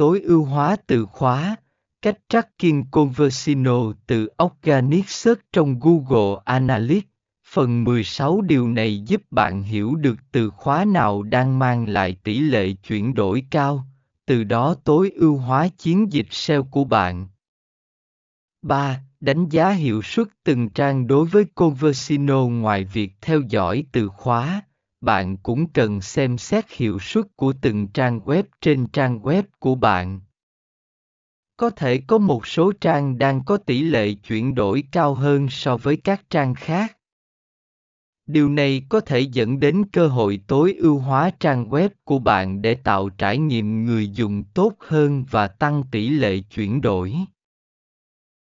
tối ưu hóa từ khóa, cách tracking conversino từ Organic Search trong Google Analytics. Phần 16 điều này giúp bạn hiểu được từ khóa nào đang mang lại tỷ lệ chuyển đổi cao, từ đó tối ưu hóa chiến dịch SEO của bạn. 3. Đánh giá hiệu suất từng trang đối với Conversino ngoài việc theo dõi từ khóa, bạn cũng cần xem xét hiệu suất của từng trang web trên trang web của bạn. Có thể có một số trang đang có tỷ lệ chuyển đổi cao hơn so với các trang khác. Điều này có thể dẫn đến cơ hội tối ưu hóa trang web của bạn để tạo trải nghiệm người dùng tốt hơn và tăng tỷ lệ chuyển đổi.